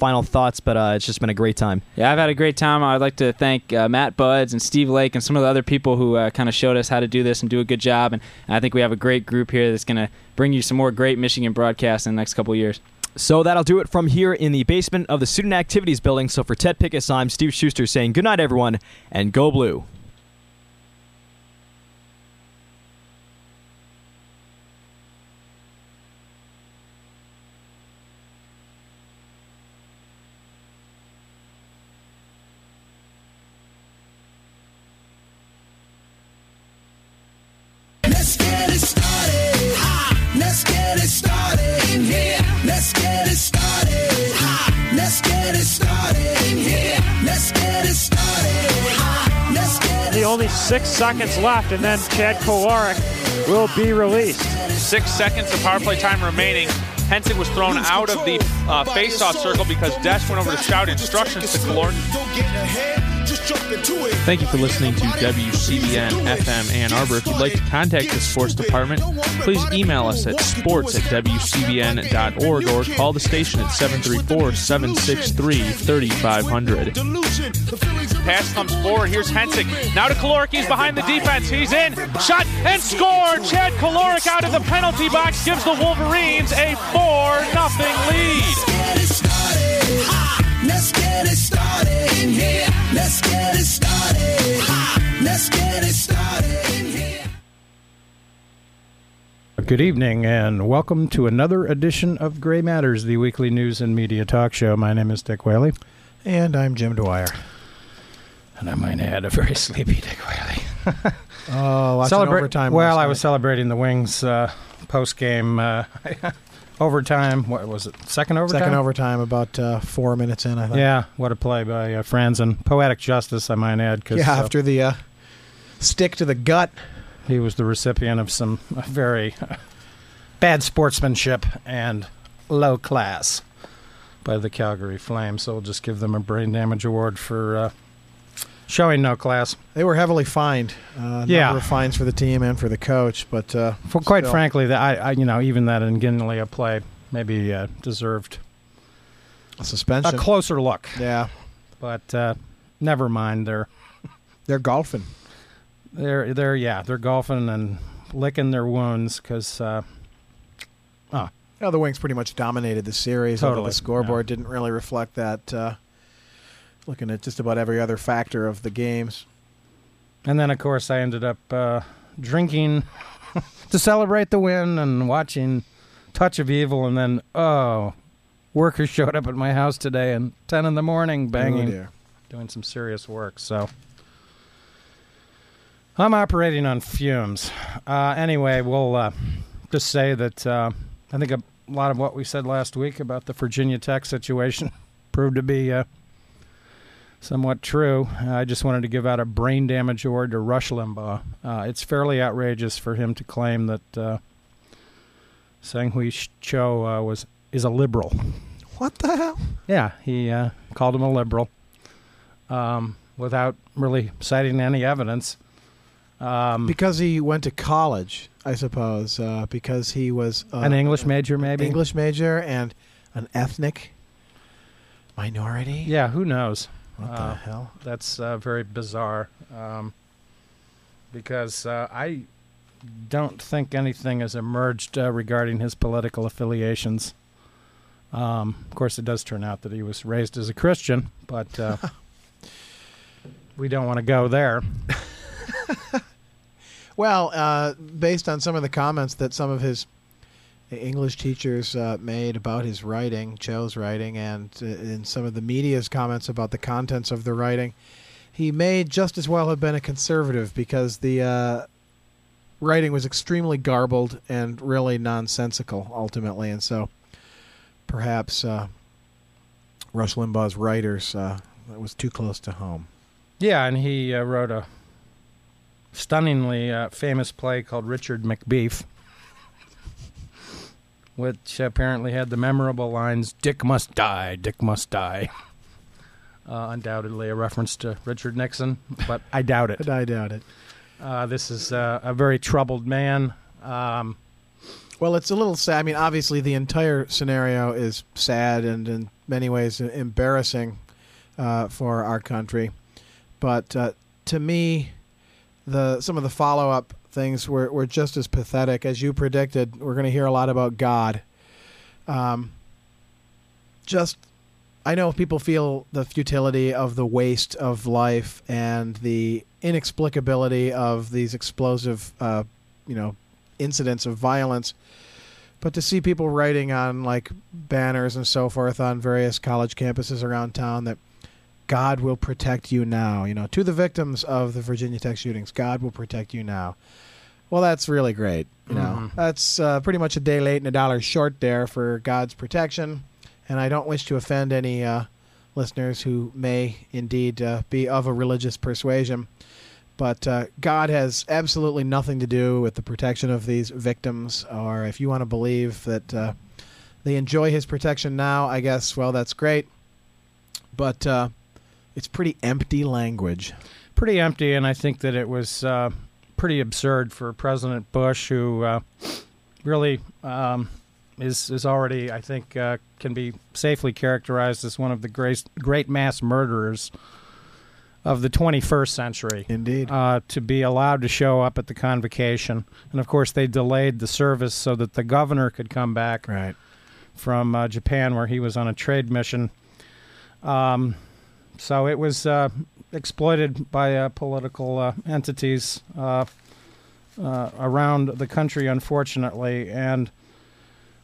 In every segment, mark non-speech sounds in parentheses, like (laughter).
final thoughts, but uh, it's just been a great time. Yeah, I've had a great time. I'd like to thank uh, Matt Buds and Steve Lake and some of the other people who uh, kind of showed us how to do this and do a good job. And, I think we have a great group here that's going to bring you some more great Michigan broadcasts in the next couple years. So that'll do it from here in the basement of the Student Activities Building. So for Ted Pickus, I'm Steve Schuster saying good night, everyone, and go blue. Six seconds left, and then Chad Kolarik will be released. Six seconds of power play time remaining. Hensick was thrown out of the uh, face-off circle because Desch went over to shout instructions to Kalorn. Don't get ahead. Just jump into it. Thank you for listening to WCBN FM Ann Arbor. If you'd like to contact the sports department, please email us at sports at WCBN.org or call the station at 734 763 3500. Delusion. The feelings of Pass comes forward. Here's Hensick. Now to Kolarik. He's behind the defense. He's in. Shot and scored. Chad Kolarik out of the penalty box gives the Wolverines a 4 nothing lead. get it started. Ha! Let's get it started in here. Let's get it started. Ha! Let's get it started. Good evening, and welcome to another edition of Gray Matters, the weekly news and media talk show. My name is Dick Whaley. And I'm Jim Dwyer. And I might add a very (laughs) sleepy Dick Whaley. Oh, watching Celebra- overtime. Well, I was celebrating the Wings uh, post game uh, (laughs) overtime. What was it? Second overtime? second overtime, about uh, four minutes in. I think. Yeah, what a play by uh, Franz and poetic justice, I might add. Cause, Yeah. uh, After the uh, stick to the gut. he was the recipient of some uh, very bad sportsmanship and low class by the Calgary Flames. So we'll just give them a brain damage award for uh, showing no class. They were heavily fined. Uh, Yeah. number of fines for the team and for the coach, but uh, For quite still. frankly, that I, I, you know, even that Iginla play maybe uh, deserved a suspension, a closer look. yeah, But uh, never mind. They're (laughs) they're golfing. they're they're yeah they're golfing and licking their wounds because uh, Yeah, the Wings pretty much dominated the series. although Totally, the scoreboard didn't really reflect that. Uh, looking at just about every other factor of the games. And then, of course, I ended up uh, drinking (laughs) to celebrate the win and watching Touch of Evil. And then, oh, workers showed up at my house today and 10 in the morning Oh, banging, dear. doing some serious work. So I'm operating on fumes. Uh, anyway, we'll uh, just say that uh, I think a lot of what we said last week about the Virginia Tech situation (laughs) proved to be. Uh, somewhat true. I just wanted to give out a brain damage award to Rush Limbaugh. Uh, it's fairly outrageous for him to claim that uh, Seung-Hui Cho uh, was is a liberal. What the hell? Yeah, he uh, called him a liberal um, without really citing any evidence. Um, Because he went to college, I suppose. Uh, because he was uh, an English major, maybe. English major and an ethnic minority. Yeah, who knows? What Uh, the hell? That's uh, very bizarre. Um, because uh, I don't think anything has emerged uh, regarding his political affiliations. Um, of course, it does turn out that he was raised as a Christian, but uh, (laughs) we don't want to go there. (laughs) Well, uh, based on some of the comments that some of his English teachers uh, made about his writing, Cho's writing, and uh, in some of the media's comments about the contents of the writing, he may just as well have been a conservative because the uh, writing was extremely garbled and really nonsensical ultimately, and so perhaps uh, Rush Limbaugh's writers uh, was too close to home. Yeah, and he uh, wrote a stunningly famous play called Richard McBeef, which apparently had the memorable lines "Dick must die, Dick must die." (laughs) Uh, undoubtedly a reference to Richard Nixon, but I doubt it. But (laughs) I doubt it. Uh, this is uh, a very troubled man. Um, Well, it's a little sad. I mean, obviously, the entire scenario is sad and in many ways embarrassing uh, for our country. But uh, to me, the some of the follow up things were, were just as pathetic as you predicted. We're going to hear a lot about God. Um, just, I know people feel the futility of the waste of life and the inexplicability of these explosive, uh, you know, incidents of violence. But to see people writing on like banners and so forth on various college campuses around town that God will protect you now, you know, to the victims of the Virginia Tech shootings, God will protect you now. Well, that's really great. You know, Mhm. that's uh, pretty much a day late and a dollar short there for God's protection. And I don't wish to offend any uh, listeners who may indeed uh, be of a religious persuasion. But uh, God has absolutely nothing to do with the protection of these victims. Or if you want to believe that uh, they enjoy His protection now, I guess, well, that's great. But uh, it's pretty empty language. pretty empty, and I think that it was uh, pretty absurd for President Bush, who uh, really um, is is already, I think, uh, can be safely characterized as one of the great great mass murderers of the 21st century. Indeed. Uh, to be allowed to show up at the convocation, and of course they delayed the service so that the governor could come back Right. from uh, Japan, where he was on a trade mission. Um, so it was uh, exploited by uh, political uh, entities around the country, unfortunately. And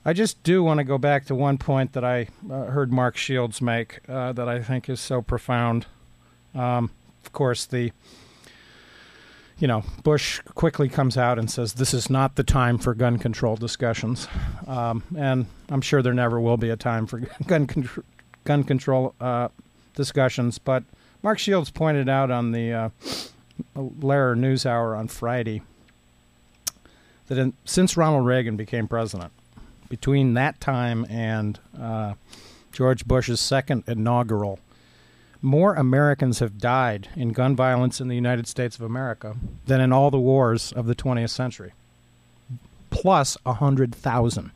I just do want to go back to one point that I heard Mark Shields make that I think is so profound. Um, of course, the you know, Bush quickly comes out and says this is not the time for gun control discussions, um, and I'm sure there never will be a time for (laughs) gun gun control uh, discussions. But Mark Shields pointed out on the uh, Lehrer News Hour on Friday that in, since Ronald Reagan became president, between that time and uh, George Bush's second inaugural, more Americans have died in gun violence in the United States of America than in all the wars of the 20th century. Plus a 100,000.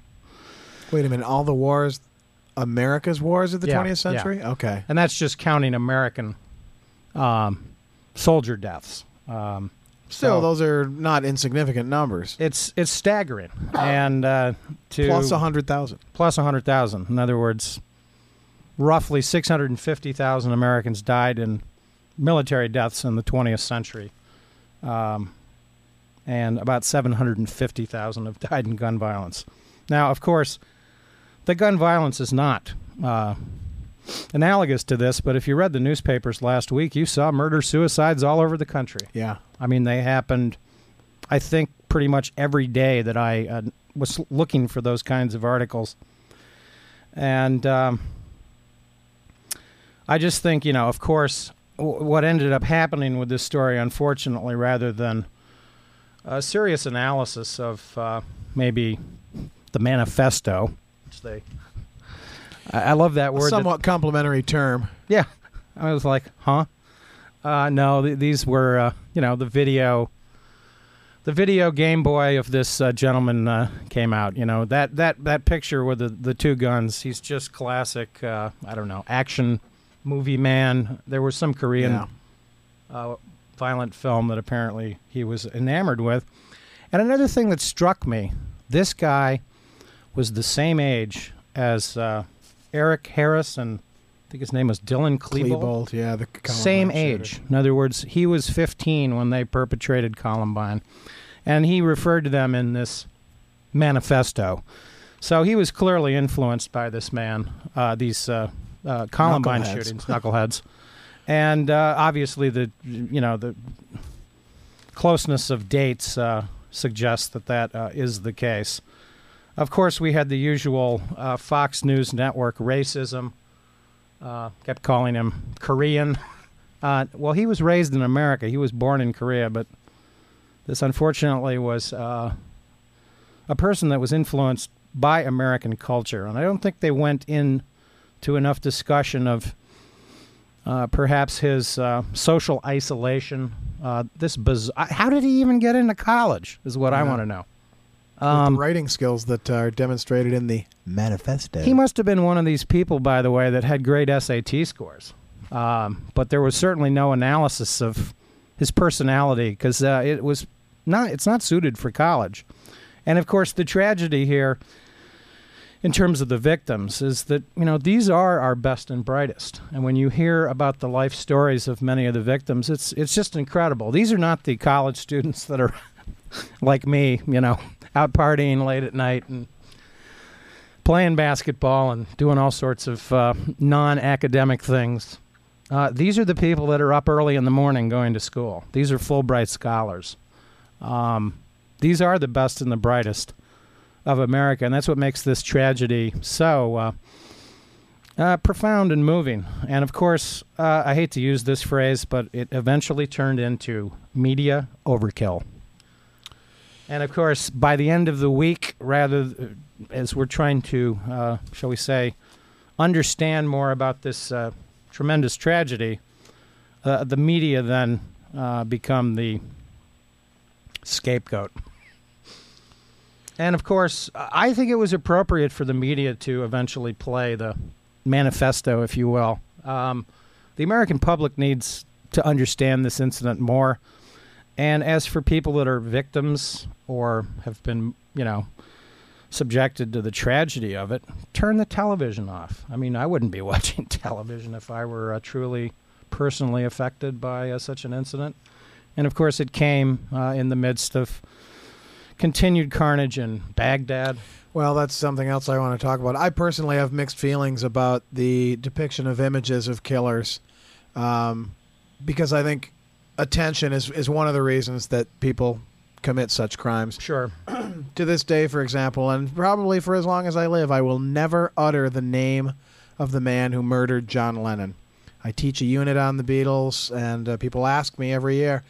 Wait a minute. All the wars, America's wars of the Yeah, 20th yeah. century? Okay. And that's just counting American um, soldier deaths. Um, Still, so those are not insignificant numbers. it's it's staggering. And uh, to Plus 100,000. plus a plus 100,000. In other words, roughly 650,000 Americans died in military deaths in the 20th century. Um, and about 750,000 have died in gun violence. Now, of course, the gun violence is not uh, analogous to this, but if you read the newspapers last week, you saw murder suicides all over the country. Yeah. I mean, they happened, I think, pretty much every day that I uh, was looking for those kinds of articles. And um, I just think, you know, of course, w- what ended up happening with this story, unfortunately, rather than a serious analysis of uh, maybe the manifesto, which they. I I love that A word. that- somewhat complimentary term. yeah. I was like, huh? Uh, no, th- these were, uh, you know, the video. The video Game Boy of this uh, gentleman uh, came out. You know that that that picture with the the two guns. He's just classic. Uh, I don't know action movie man. There was some Korean Yeah. uh, violent film that apparently he was enamored with. And another thing that struck me: this guy was the same age as uh, Eric Harris and I think his name was Dylan Klebold. Klebold, yeah. The Columbine Same shooter. age. In other words, he was 15 when they perpetrated Columbine, and he referred to them in this manifesto. So he was clearly influenced by this man, uh, these uh, uh, Columbine Knuckleheads. shootings, knuckleheads, and uh, obviously the you know the closeness of dates uh, suggests that that uh, is the case. Of course, we had the usual uh, Fox News Network racism. Uh, kept calling him Korean. (laughs) Uh, well, he was raised in America. He was born in Korea, but this unfortunately was uh, a person that was influenced by American culture, and I don't think they went in to enough discussion of uh, perhaps his uh, social isolation. Uh, this biz- How did he even get into college? Is what I want to know. The writing skills that are demonstrated in the manifesto. He must have been one of these people, by the way, that had great SAT scores. Um, but there was certainly no analysis of his personality because uh, it was not. It's not suited for college. And of course, the tragedy here, in terms of the victims, is that you know these are our best and brightest. And when you hear about the life stories of many of the victims, it's it's just incredible. These are not the college (laughs) students that are (laughs) like me, you know, out partying late at night and playing basketball and doing all sorts of uh, non-academic things. Uh, these are the people that are up early in the morning going to school. These are Fulbright scholars. Um, these are the best and the brightest of America, and that's what makes this tragedy so uh, uh, profound and moving. And of course, uh, I hate to use this phrase, but it eventually turned into media overkill. And of course, by the end of the week, rather as we're trying to, uh, shall we say, understand more about this uh, tremendous tragedy, uh, the media then uh, become the scapegoat. And of course, I think it was appropriate for the media to eventually play the manifesto, if you will. Um, the American public needs to understand this incident more. And as for people that are victims or have been, you know, subjected to the tragedy of it, turn the television off. I mean, I wouldn't be (laughs) watching television if I were uh, truly personally affected by uh, such an incident. And of course, it came uh, in the midst of continued carnage in Baghdad. Well, that's something else I want to talk about. I personally have mixed feelings about the depiction of images of killers, um, because I think attention is is one of the reasons that people commit such crimes. Sure. (clears throat) to this day, for example, and probably for as long as I live, I will never utter the name of the man who murdered John Lennon. I teach a unit on the Beatles, and uh, people ask me every year,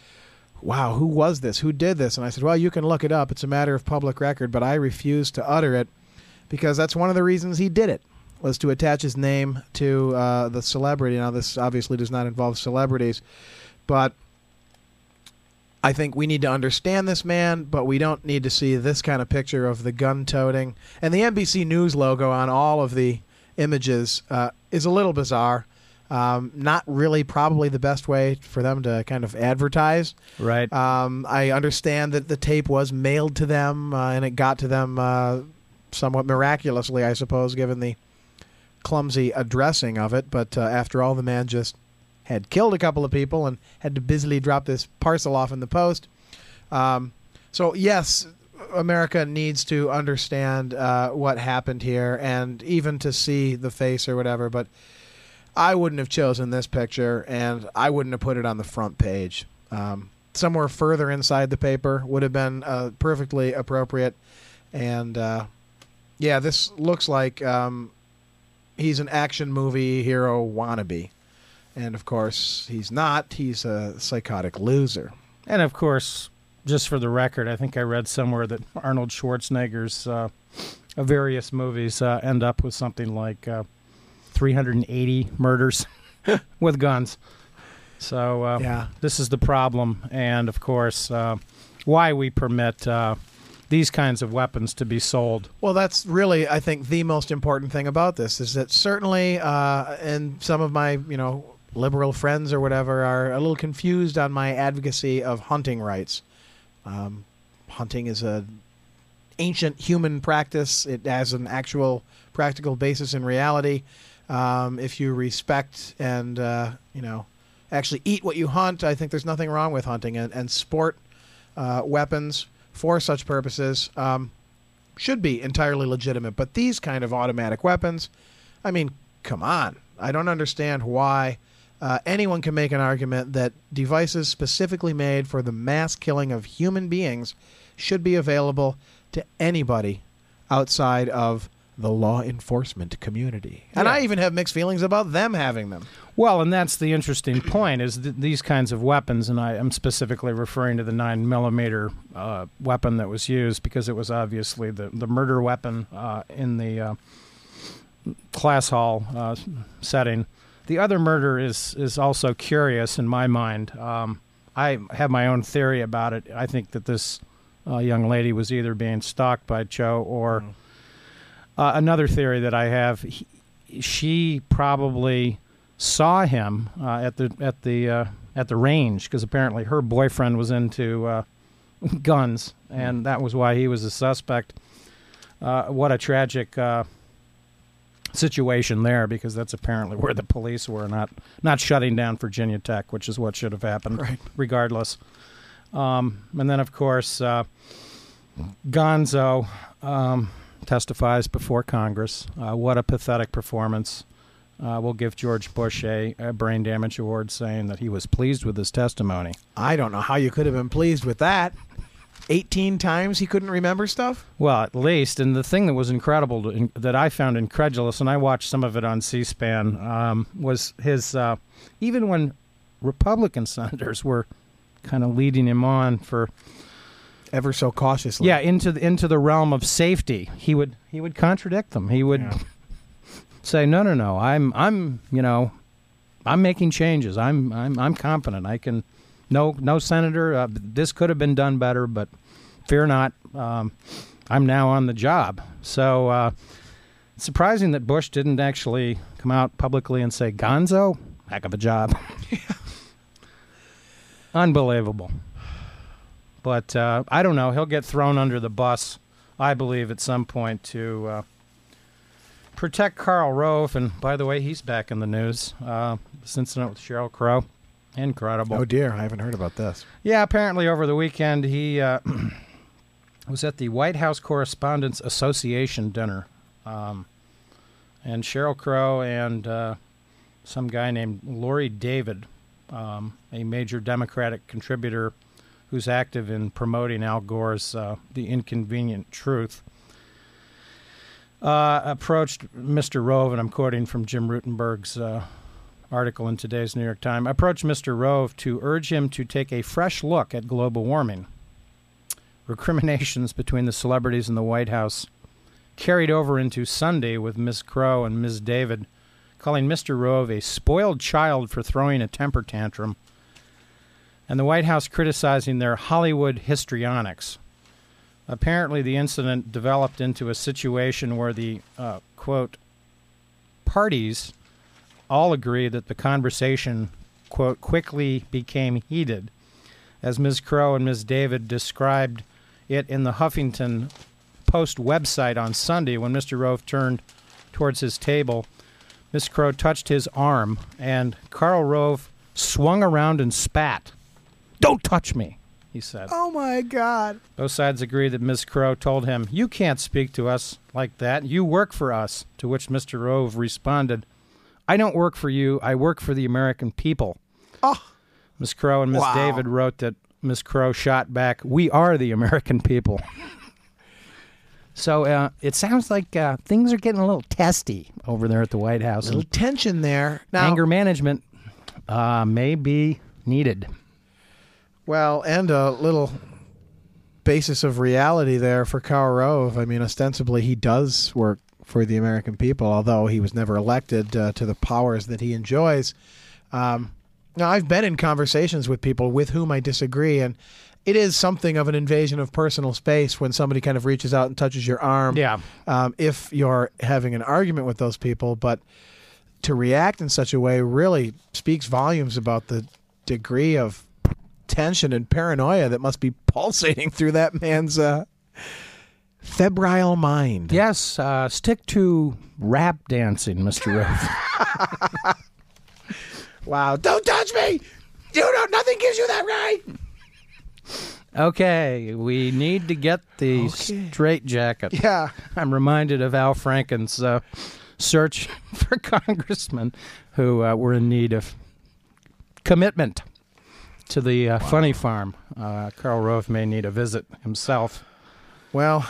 wow, who was this? Who did this? And I said, well, you can look it up. It's a matter of public record, but I refuse to utter it because that's one of the reasons he did it was to attach his name to uh, the celebrity. Now, this obviously does not involve celebrities, but I think we need to understand this man, but we don't need to see this kind of picture of the gun toting. And the NBC News logo on all of the images uh, is a little bizarre. Um, not really, probably the best way for them to kind of advertise. Right. Um, I understand that the tape was mailed to them uh, and it got to them uh, somewhat miraculously, I suppose, given the clumsy addressing of it. But uh, after all, the man just had killed a couple of people and had to busily drop this parcel off in the post. Um, so, yes, America needs to understand uh, what happened here and even to see the face or whatever. But I wouldn't have chosen this picture and I wouldn't have put it on the front page. Um, somewhere further inside the paper would have been uh, perfectly appropriate. And uh, yeah, this looks like um, he's an action movie hero wannabe. And of course, he's not. He's a psychotic loser. And of course, just for the record, I think I read somewhere that Arnold Schwarzenegger's uh, various movies uh, end up with something like uh, 380 murders (laughs) with guns. So uh, Yeah. this is the problem, and of course, uh, why we permit uh, these kinds of weapons to be sold. Well, that's really, I think, the most important thing about this is that certainly, uh, and some of my, you know, liberal friends or whatever are a little confused on my advocacy of hunting rights. Um, hunting is a ancient human practice. It has an actual practical basis in reality. Um, if you respect and uh, you know actually eat what you hunt, I think there's nothing wrong with hunting and, and sport uh, weapons for such purposes um, should be entirely legitimate. But these kind of automatic weapons, I mean, come on! I don't understand why. Uh, anyone can make an argument that devices specifically made for the mass killing of human beings should be available to anybody outside of the law enforcement community. And I even have mixed feelings about them having them. Well, and that's the interesting (clears throat) point: is that these kinds of weapons, and I am specifically referring to the nine millimeter uh, weapon that was used because it was obviously the the murder weapon uh, in the uh, class hall uh, setting. The other murder is is also curious in my mind. Um, I have my own theory about it. I think that this uh, young lady was either being stalked by Cho or uh, another theory that I have. He, she probably saw him uh, at the at the uh, at the range because apparently her boyfriend was into uh, (laughs) guns, and that was why he was a suspect. Uh, what a tragic uh, situation there, because that's apparently where the police were not not shutting down Virginia Tech, which is what should have happened, Right. regardless. Um, and then, of course, uh, Gonzo um, testifies before Congress. Uh, what a pathetic performance. Uh, we'll give George Bush a, a brain damage award, saying that he was pleased with his testimony. I don't know how you could have been pleased with that. 18 times he couldn't remember stuff? Well, at least, and the thing that was incredible to, in, that I found incredulous, and I watched some of it on C-SPAN, um, was his. Uh, even when Republican (laughs) senators were kind of leading him on for Ever so cautiously. yeah into the into the realm of safety, he would he would contradict them. He would (laughs) say, "No, no, no. I'm I'm you know, I'm making changes. I'm I'm I'm confident. I can." No, no, Senator. Uh, this could have been done better, but fear not. Um, I'm now on the job. So uh, it's surprising that Bush didn't actually come out publicly and say, "Gonzo, heck of a job." (laughs) (laughs) Unbelievable. But uh, I don't know. He'll get thrown under the bus, I believe, at some point to uh, protect Karl Rove. And by the way, he's back in the news. Uh, this incident with Sheryl Crow. Incredible. Oh dear, I haven't heard about this. Yeah, apparently over the weekend he uh, (clears throat) was at the White House Correspondents Association dinner, um, and Sheryl Crow and uh, some guy named Laurie David, um, a major Democratic contributor who's active in promoting Al Gore's uh, "The Inconvenient Truth." Uh, approached Mr. Rove, and I'm quoting from Jim Rutenberg's uh, article in today's New York Times, approached Mr. Rove to urge him to take a fresh look at global warming. Recriminations between the celebrities in the White House carried over into Sunday with Ms. Crow and Ms. David, calling Mr. Rove a spoiled child for throwing a temper tantrum, and the White House criticizing their Hollywood histrionics. Apparently, the incident developed into a situation where the, uh, quote, parties all agree that the conversation, quote, quickly became heated, as Ms. Crow and Ms. David described it in the Huffington Post website on Sunday when Mr. Rove turned towards his table. Miss Crow touched his arm, and Karl Rove swung around and spat. Don't touch me, he said. Oh my God. Both sides agree that Ms. Crow told him, You can't speak to us like that. You work for us. To which Mr. Rove responded, I don't work for you. I work for the American people. Oh. Miss Crow and Miss Wow. David wrote that Miss Crow shot back, We are the American people. (laughs) so uh, it sounds like uh, things are getting a little testy over there at the White House. A little and tension there. Now, anger management uh, may be needed. Well, and a little basis of reality there for Karl Rove. I mean, ostensibly he does work for the American people, although he was never elected uh, to the powers that he enjoys. Um, now, I've been in conversations with people with whom I disagree, and it is something of an invasion of personal space when somebody kind of reaches out and touches your arm. Yeah. Um, if you're having an argument with those people, but to react in such a way really speaks volumes about the degree of tension and paranoia that must be pulsating (laughs) through that man's uh, febrile mind. Yes, uh, stick to rap dancing, Mr. Rove. (laughs) Wow! Don't touch me. You don't. Nothing gives you that right. Okay, we need to get the straight jacket. Yeah. I'm reminded of Al Franken's uh, search (laughs) for congressmen who uh, were in need of commitment to the uh, funny farm. Uh, Karl Rove may need a visit himself. Well,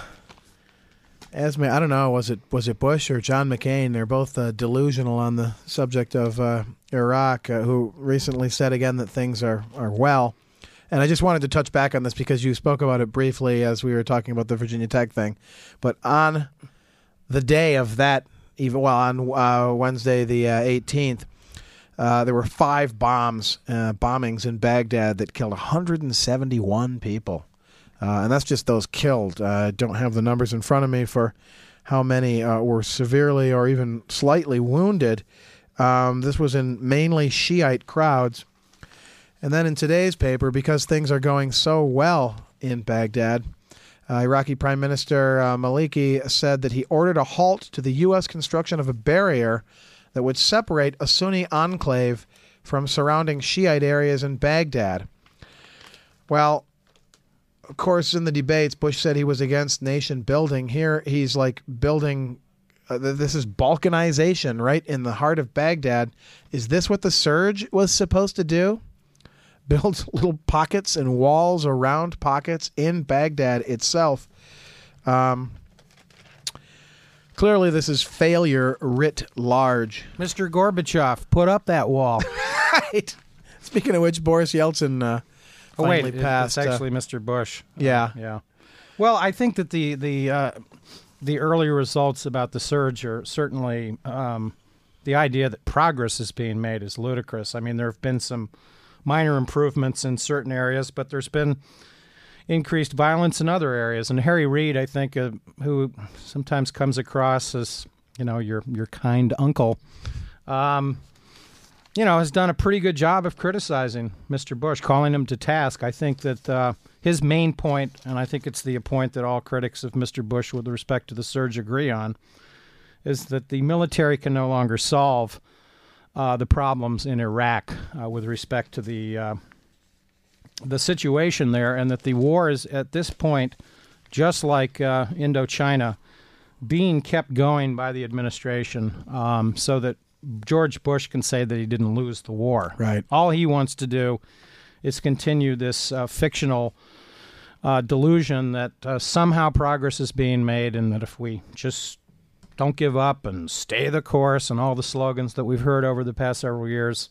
may I don't know, was it was it Bush or John McCain? They're both uh, delusional on the subject of uh, Iraq, uh, who recently said again that things are are well. And I just wanted to touch back on this because you spoke about it briefly as we were talking about the Virginia Tech thing. But on the day of that, even well on uh, Wednesday the uh, 18th, uh, there were five bombs, bombings in Baghdad that killed 171 people. Uh, and that's just those killed. Uh, I don't have the numbers in front of me for how many uh, were severely or even slightly wounded. Um, this was in mainly Shiite crowds. And then in today's paper, because things are going so well in Baghdad, uh, Iraqi Prime Minister uh, Maliki said that he ordered a halt to the U.S. construction of a barrier that would separate a Sunni enclave from surrounding Shiite areas in Baghdad. Well, of course, in the debates, Bush said he was against nation building. Here, he's like building. Uh, this is balkanization, right in the heart of Baghdad. Is this what the surge was supposed to do? Build (laughs) little pockets and walls around pockets in Baghdad itself. Um, clearly, this is failure writ large. Mr. Gorbachev, put up that wall. (laughs) right. Speaking of which, Boris Yeltsin uh, Oh wait, it- passed. it's uh, actually Mr. Bush. yeah. Yeah. Well, I think that the the uh, the early results about the surge are certainly um, the idea that progress is being made is ludicrous. I mean, there have been some minor improvements in certain areas, but there's been increased violence in other areas. And Harry Reid, I think, uh, who sometimes comes across as you know your your kind uncle, um, you know, has done a pretty good job of criticizing Mr. Bush, calling him to task. I think that uh, his main point, and I think it's the point that all critics of Mr. Bush with respect to the surge agree on, is that the military can no longer solve uh, the problems in Iraq uh, with respect to the uh, the situation there, and that the war is at this point, just like uh, Indochina, being kept going by the administration, um, so that George Bush can say that he didn't lose the war. Right. All he wants to do is continue this uh, fictional uh, delusion that uh, somehow progress is being made, and that if we just don't give up and stay the course, and all the slogans that we've heard over the past several years,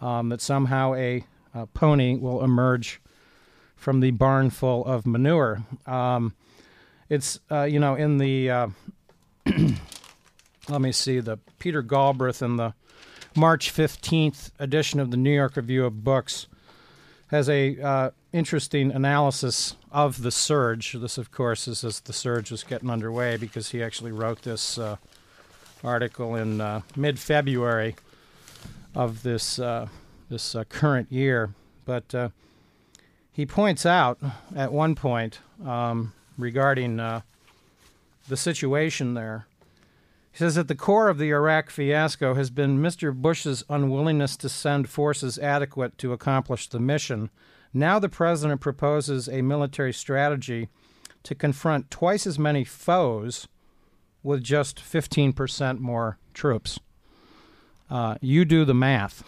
um, that somehow a, uh pony will emerge from the barn full of manure. Um, it's uh, you know in the uh, (clears throat) let me see the Peter Galbraith in the March fifteenth edition of the New York Review of Books has a uh, interesting analysis of the surge. This, of course, is as the surge was getting underway because he actually wrote this uh, article in uh, mid-February of this uh, this uh, current year. But uh, he points out at one point um, regarding the situation there. He says at the core of the Iraq fiasco has been Mr. Bush's unwillingness to send forces adequate to accomplish the mission. Now the president proposes a military strategy to confront twice as many foes with just 15% more troops. Uh, you do the math.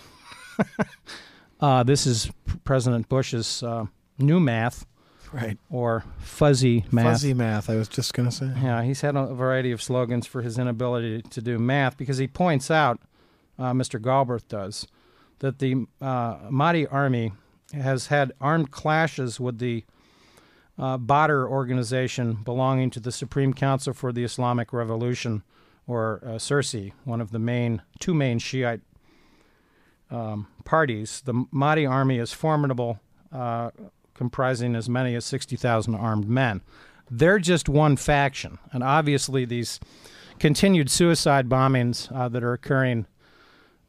(laughs) uh, this is President Bush's uh, new math, Right. or fuzzy math. Fuzzy math, I was just going to say. Yeah, he's had a variety of slogans for his inability to do math because he points out, uh, Mr. Galbraith does, that the uh, Mahdi army has had armed clashes with the uh, Badr organization belonging to the Supreme Council for the Islamic Revolution, or uh, one of the main two main Shiite um, parties. The Mahdi army is formidable, uh, comprising as many as 60,000 armed men. They're just one faction, and obviously these continued suicide bombings uh, that are occurring,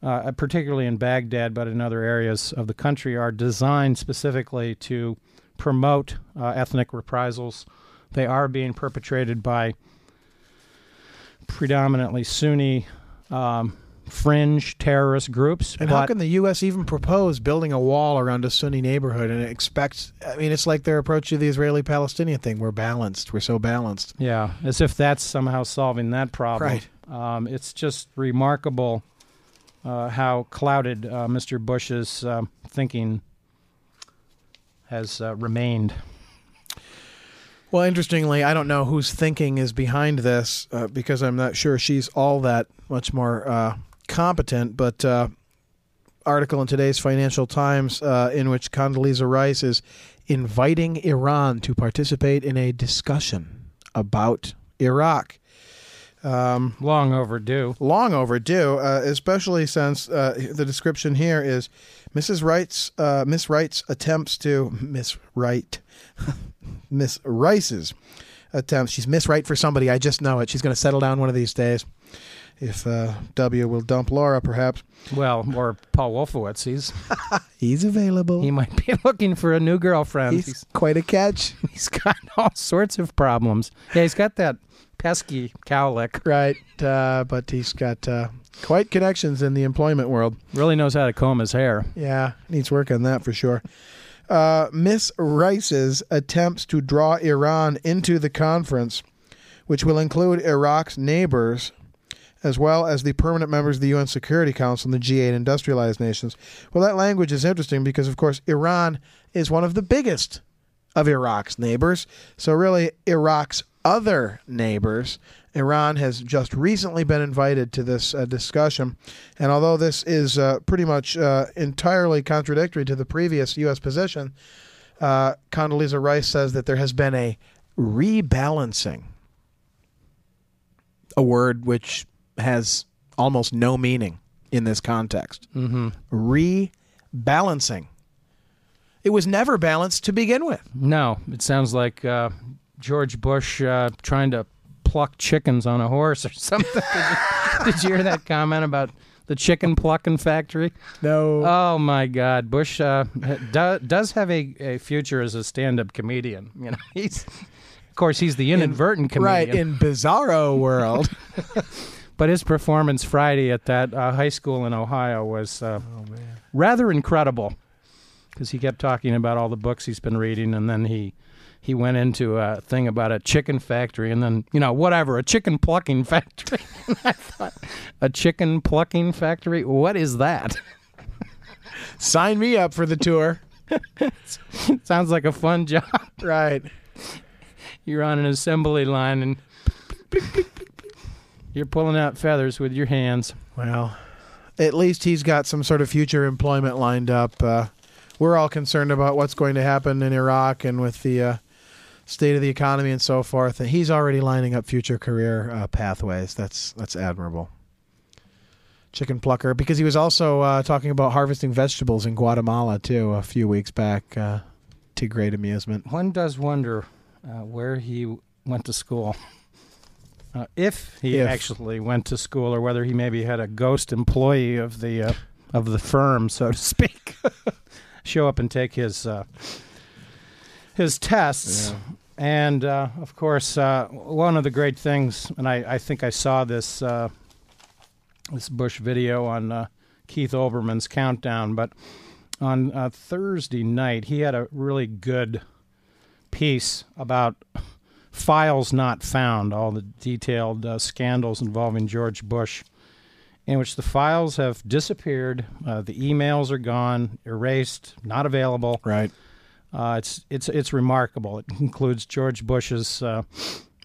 uh, particularly in Baghdad, but in other areas of the country, are designed specifically to promote uh, ethnic reprisals. They are being perpetrated by predominantly Sunni um, fringe terrorist groups. And how can the U.S. even propose building a wall around a Sunni neighborhood and expect? I mean, it's like their approach to the Israeli-Palestinian thing. We're balanced. We're so balanced. Yeah, as if that's somehow solving that problem. Right. Um, it's just remarkable uh, how clouded uh, Mr. Bush's um thinking has uh, remained. Well, interestingly, I don't know whose thinking is behind this uh, because I'm not sure she's all that much more uh, competent. But uh, article in today's Financial Times uh, in which Condoleezza Rice is inviting Iran to participate in a discussion about Iraq. Um, Long overdue. long overdue, uh, especially since uh, the description here is Mrs. Wright's uh, Miss Wright's attempts to Miss Wright. (laughs) Miss Rice's attempts. She's Miss Right for somebody. I just know it. She's going to settle down one of these days. If uh, W will dump Laura, perhaps Well, or Paul Wolfowitz. He's (laughs) he's available. he might be (laughs) looking for a new girlfriend. he's, He's, quite a catch, (laughs) he's got all sorts of problems. Yeah, he's got that pesky cowlick. right? Uh, but he's got uh, quite connections in the employment world. Really knows how to comb his hair. Yeah, needs work on that for sure. Uh, Miss Rice's attempts to draw Iran into the conference, which will include Iraq's neighbors, as well as the permanent members of the UN Security Council and the G8 industrialized nations. Well, that language is interesting because, of course, Iran is one of the biggest of Iraq's neighbors. So, really, Iraq's other neighbors. Iran has just recently been invited to this uh, discussion. And although this is uh, pretty much uh, entirely contradictory to the previous U.S. position, uh, Condoleezza Rice says that there has been a rebalancing, a word which has almost no meaning in this context. Mm-hmm. Rebalancing. It was never balanced to begin with. No, it sounds like uh, George Bush uh, trying to pluck chickens on a horse or (laughs) something. did, you, did you hear that comment about the chicken plucking factory? No. Oh my God, Bush uh, do, does have a, a future as a stand-up comedian. You know, he's of course he's the inadvertent right comedian. Right? In Bizarro world. (laughs) but his performance Friday at that uh, high school in Ohio was uh, rather incredible because he kept talking about all the books he's been reading, and then he he went into a thing about a chicken factory, and then you know whatever a chicken plucking (laughs) factory. And I thought a chicken plucking factory. What is that? (laughs) Sign me up for the tour. (laughs) Sounds like a fun job. Right. You're on an assembly line and you're pulling out feathers with your hands. Well, at least he's got some sort of future employment lined up. Uh, we're all concerned about what's going to happen in Iraq and with the uh, state of the economy and so forth. And he's already lining up future career uh, pathways. That's that's admirable. Chicken plucker, because he was also uh, talking about harvesting vegetables in Guatemala too a few weeks back. Uh, to great amusement. One does wonder uh, where he went to school. (laughs) Uh, if he If. actually went to school, or whether he maybe had a ghost employee of the uh, of the firm, so to speak, (laughs) show up and take his uh, his tests. And uh, of course, uh, one of the great things, and I, I think I saw this uh, this Bush video on uh, Keith Olbermann's countdown, but on uh, Thursday night he had a really good piece about files not found, all the detailed uh, scandals involving George Bush, in which the files have disappeared, uh, the emails are gone, erased, not available. Right. Uh, it's it's it's remarkable. It includes George Bush's uh,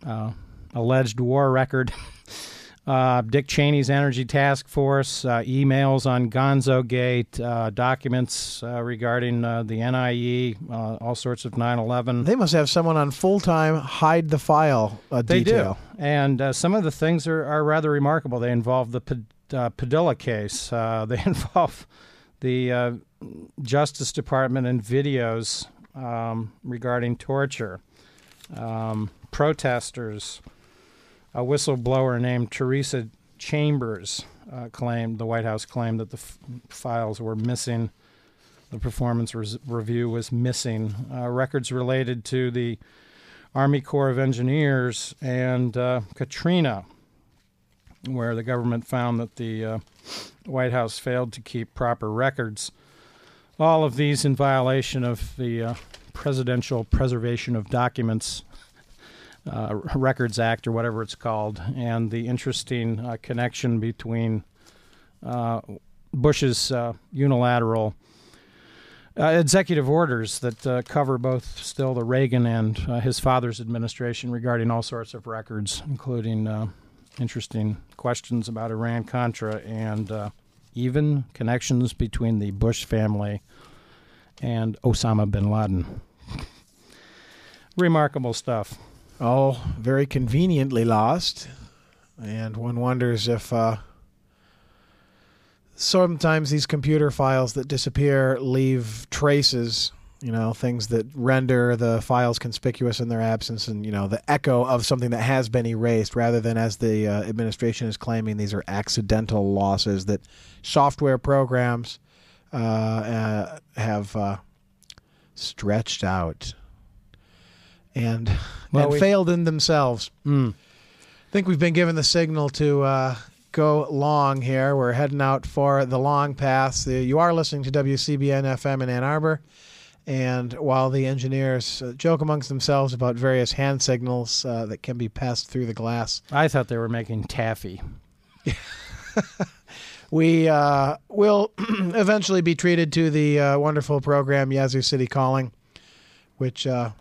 uh, alleged war record, (laughs) uh, Dick Cheney's Energy Task Force, uh, emails on Gonzo Gate, uh, documents uh, regarding uh, the NIE, uh, all sorts of 9/11. They must have someone on full time hide the file uh, They detail. do, and uh, some of the things are, are rather remarkable. They involve the uh, Padilla case. Uh, (laughs) they involve the uh, Justice Department and videos um, regarding torture, um, protesters, a whistleblower named Teresa Chambers uh, claimed the White House claimed that the f- files were missing. The performance res- review was missing. Uh, records related to the Army Corps of Engineers and uh, Katrina, where the government found that the uh, White House failed to keep proper records. All of these in violation of the uh, Presidential Preservation of Documents uh, Records Act, or whatever it's called, and the interesting uh, connection between uh, Bush's uh, unilateral uh, executive orders that cover both still the Reagan and his father's administration regarding all sorts of records, including interesting questions about Iran Contra and even connections between the Bush family and Osama bin Laden. Remarkable stuff. All very conveniently lost. And one wonders if uh, sometimes these computer files that disappear leave traces You know, things that render the files conspicuous in their absence, and you know, the echo of something that has been erased, rather than as the uh, administration is claiming these are accidental losses that software programs uh, uh, have uh, stretched out and Well, and we- failed in themselves. Mm. I think we've been given the signal to uh, go long here. We're heading out for the long pass. The, you are listening to WCBN FM in Ann Arbor. And while the engineers uh, joke amongst themselves about various hand signals uh, that can be passed through the glass, I thought they were making taffy. (laughs) we uh, will (clears throat) eventually be treated to the uh, wonderful program Yazoo City Calling, which uh,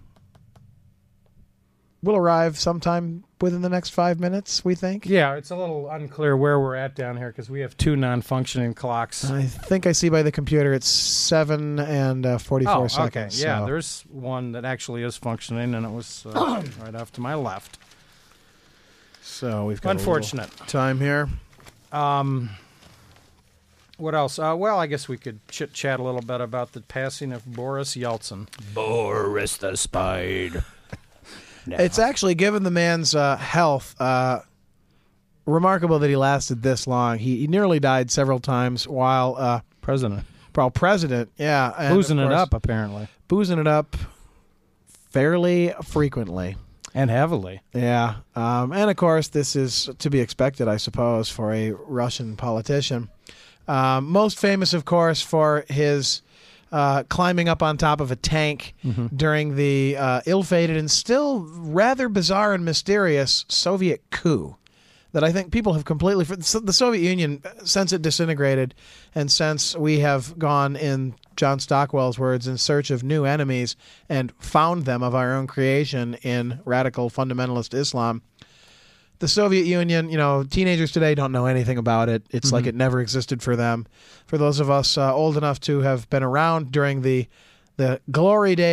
will arrive sometime within the next five minutes, we think. Yeah, it's a little unclear where we're at down here because we have two non-functioning clocks. I think I see by the computer it's seven and uh, forty-four oh, okay. seconds. Yeah, so- there's one that actually is functioning, and it was uh, (coughs) right off to my left. so we've got a Unfortunate. time here. Um, what else? Uh, well, I guess we could chit chat a little bit about the passing of Boris Yeltsin. Boris the Spide. It's actually given the man's uh, health uh, remarkable that he lasted this long. He, he nearly died several times while uh, President while president. Yeah, boozing it up apparently boozing it up fairly frequently. and heavily. Yeah, um, and of course, this is to be expected, I suppose, for a Russian politician. Um, most famous, of course, for his uh, climbing up on top of a tank during the uh, ill-fated and still rather bizarre and mysterious Soviet coup. That I think people have completely. The Soviet Union, since it disintegrated, and since we have gone, in John Stockwell's words, in search of new enemies and found them of our own creation in radical fundamentalist Islam, the Soviet Union, you know, teenagers today don't know anything about it. It's like it never existed for them. For those of us uh, old enough to have been around during the the glory days